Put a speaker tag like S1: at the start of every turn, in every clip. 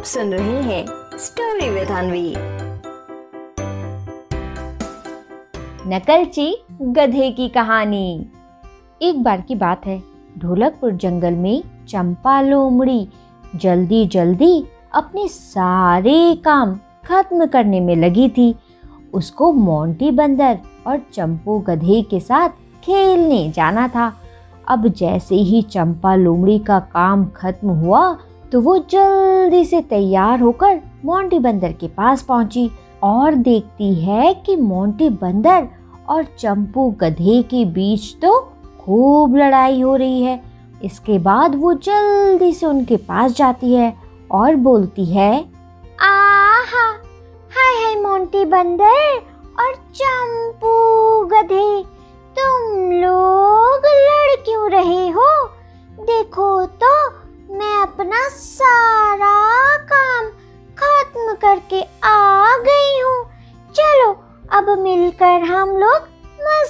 S1: आप सुन रहे हैं स्टोरी विद अनवी
S2: नकलची गधे की कहानी। एक बार की बात है, ढोलकपुर जंगल में चंपा लोमड़ी जल्दी जल्दी अपने सारे काम खत्म करने में लगी थी। उसको मोंटी बंदर और चंपू गधे के साथ खेलने जाना था। अब जैसे ही चंपा लोमड़ी का काम खत्म हुआ तो वो जल्दी से तैयार होकर मोंटी बंदर के पास पहुँची और देखती है कि मोंटी बंदर और चंपू गधे के बीच तो खूब लड़ाई हो रही है। इसके बाद वो जल्दी से उनके पास जाती है और बोलती है, आहा, हाय हाय मोंटी बंदर और चंपू गधे, तुम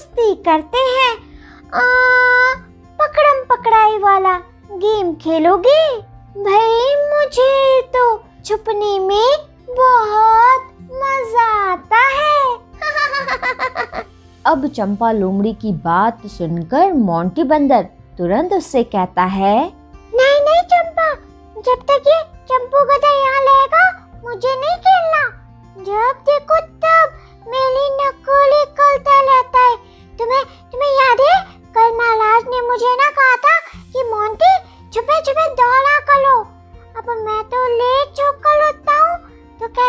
S2: मस्ती करते हैं। आ, पकड़म पकड़ाई वाला गेम खेलोगे? भाई मुझे तो छुपने में बहुत मज़ा आता है। अब चंपा लोमड़ी की बात सुनकर मोंटी बंदर तुरंत उससे कहता है नहीं नहीं चंपा जब तक ये चंपू गधा यहाँ लेगा मुझे नहीं खेलना। जब देखो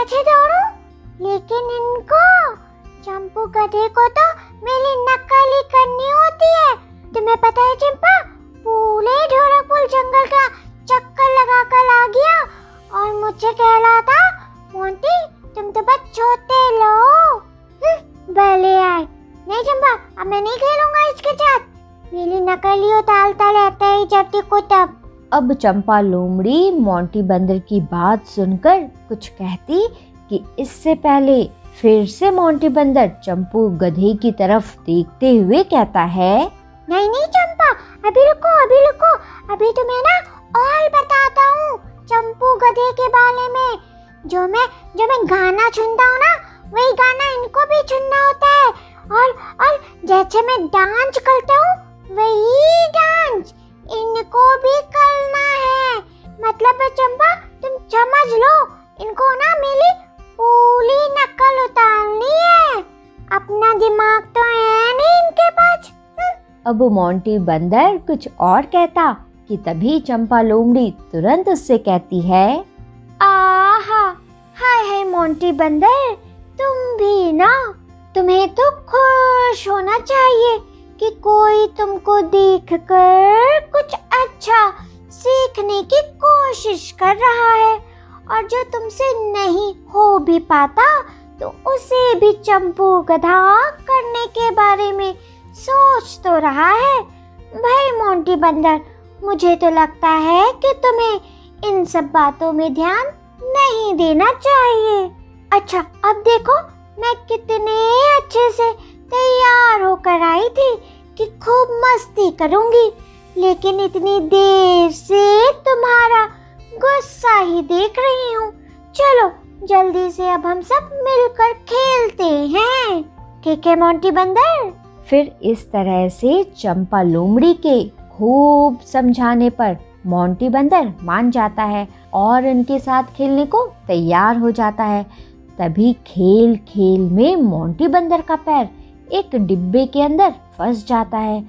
S2: कैसे दौड़ू लेकिन इनको चंपू गधे को तो मेरी नकल ही करनी होती है। तुम्हें पता है चिंपा, पूरे ढोरकपुर जंगल का चक्कर लगा कर आ गया और मुझे कह रहा था, मोंटी, तुम तो बस छोटे लो भले आए। नहीं चंपा, अब मैं नहीं खेलूँगा इसके साथ। मेरी नकल ही उतारता रहता है जब देखो तब। अब चंपा लोमड़ी मोंटी बंदर की बात सुनकर कुछ कहती कि इससे पहले फिर से मोंटी बंदर चंपू गधे की तरफ़ देखते हुए कहता है, नहीं नहीं चंपा, अभी रुको अभी रुको, अभी तुम्हें ना और बताता हूँ चंपू गधे के बारे में। जो मैं जो मैं गाना सुनता हूँ ना, वही गाना इनको भी सुनना होता है। और और जैसे मैं डांस अब मोंटी बंदर कुछ और कहता कि तभी चंपा लोमड़ी तुरंत उससे कहती है, आहा, हाय हाय मोंटी बंदर, तुम भी ना, तुम्हें तो खुश होना चाहिए कि कोई तुमको देखकर कुछ अच्छा सीखने की कोशिश कर रहा है। और जो तुमसे नहीं हो भी पाता तो उसे भी चंपू गधा करने के बारे में सोच तो रहा है। भाई मोंटी बंदर, मुझे तो लगता है कि तुम्हें इन सब बातों में ध्यान नहीं देना चाहिए। अच्छा अब देखो, मैं कितने अच्छे से तैयार होकर आई थी कि खूब मस्ती करूँगी, लेकिन इतनी देर से तुम्हारा गुस्सा ही देख रही हूँ। चलो, जल्दी से अब हम सब मिलकर खेलते हैं। ठीक है, मोंटी बंदर? फिर इस तरह से चंपा लोमड़ी के खूब समझाने पर मोंटी बंदर मान जाता है और उनके साथ खेलने को तैयार हो जाता है। तभी खेल खेल में मोंटी बंदर का पैर एक डिब्बे के अंदर फंस जाता है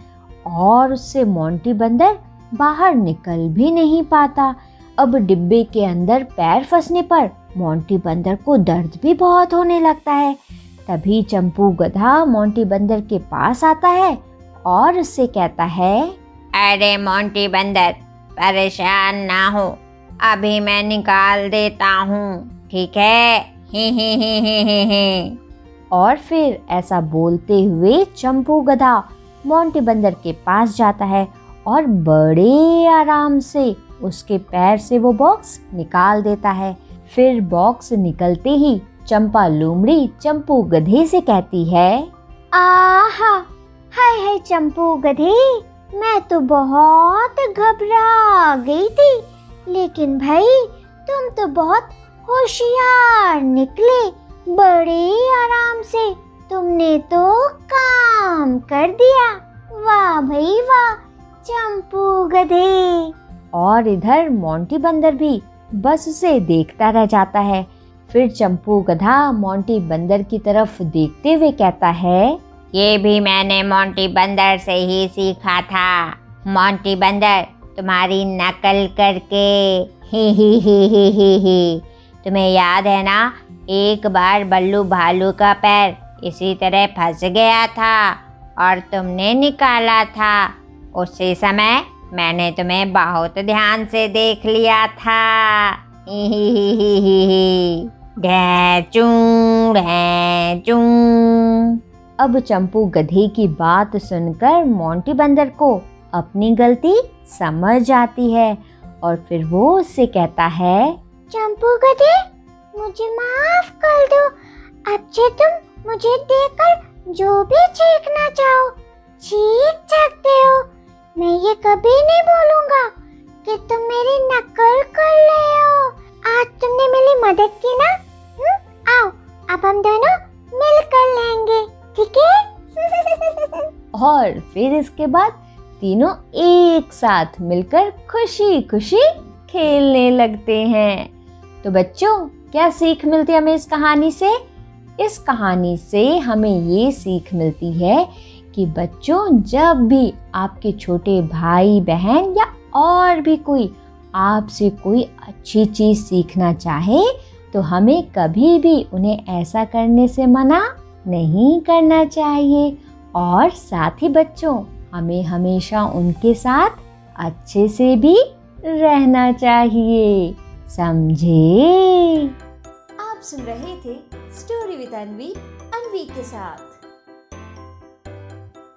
S2: और उससे मोंटी बंदर बाहर निकल भी नहीं पाता। अब डिब्बे के अंदर पैर फंसने पर मोंटी बंदर को दर्द भी बहुत होने लगता है। तभी चंपू गधा मोंटी बंदर के पास आता है और उससे कहता है
S3: अरे मोंटी बंदर परेशान ना हो। अभी मैं निकाल देता हूँ ठीक है? ही ही ही ही ही ही।
S2: और फिर ऐसा बोलते हुए चंपू गधा मोंटी बंदर के पास जाता है और बड़े आराम से उसके पैर से वो बॉक्स निकाल देता है। फिर बॉक्स निकलते ही चंपा लोमड़ी चंपू गधे से कहती है आहा हाय हाय चंपू गधे मैं तो बहुत घबरा गई थी। लेकिन भाई
S1: तुम तो बहुत होशियार निकले बड़े आराम से। तुमने तो काम कर दिया। वाह भाई वाह चंपू गधे। और इधर मोंटी बंदर भी बस उसे देखता रह जाता है। फिर चंपू गधा मोंटी बंदर की तरफ़ देखते हुए कहता है,
S3: ये भी मैंने मोंटी बंदर से ही सीखा था। मोंटी बंदर, तुम्हारी नकल करके। ही ही ही ही ही ही। तुम्हें याद है ना, एक बार बल्लू भालू का पैर इसी तरह फंस गया था और तुमने निकाला था। उसी समय मैंने तुम्हें बहुत ध्यान से देख लिया था। ही ही ही ही ही ढैचू ढैचू
S1: अब चंपू गधे की बात सुनकर मोंटी बंदर को अपनी गलती समझ आती है और फिर वो उससे कहता है चंपू गधे मुझे माफ़ कर दो। अब से तुम मुझे देखकर जो भी चीखना चाहो चीख सकते हो। मैं ये कभी नहीं बोलूँगा कि तुम मेरी नकल कर रहे हो। और फिर इसके बाद तीनों एक साथ मिलकर खुशी खुशी खेलने लगते हैं। तो बच्चों, क्या सीख मिलती है हमें इस कहानी से? इस कहानी से हमें ये सीख मिलती है कि बच्चों, जब भी आपके छोटे भाई, बहन या और भी कोई आपसे कोई अच्छी चीज़ सीखना चाहे तो हमें कभी भी उन्हें ऐसा करने से मना नहीं करना चाहिए। और साथ ही बच्चों, हमें हमेशा उनके साथ अच्छे से भी रहना चाहिए। समझे?
S4: आप सुन रहे थे स्टोरी विद अनवी अनवी के साथ।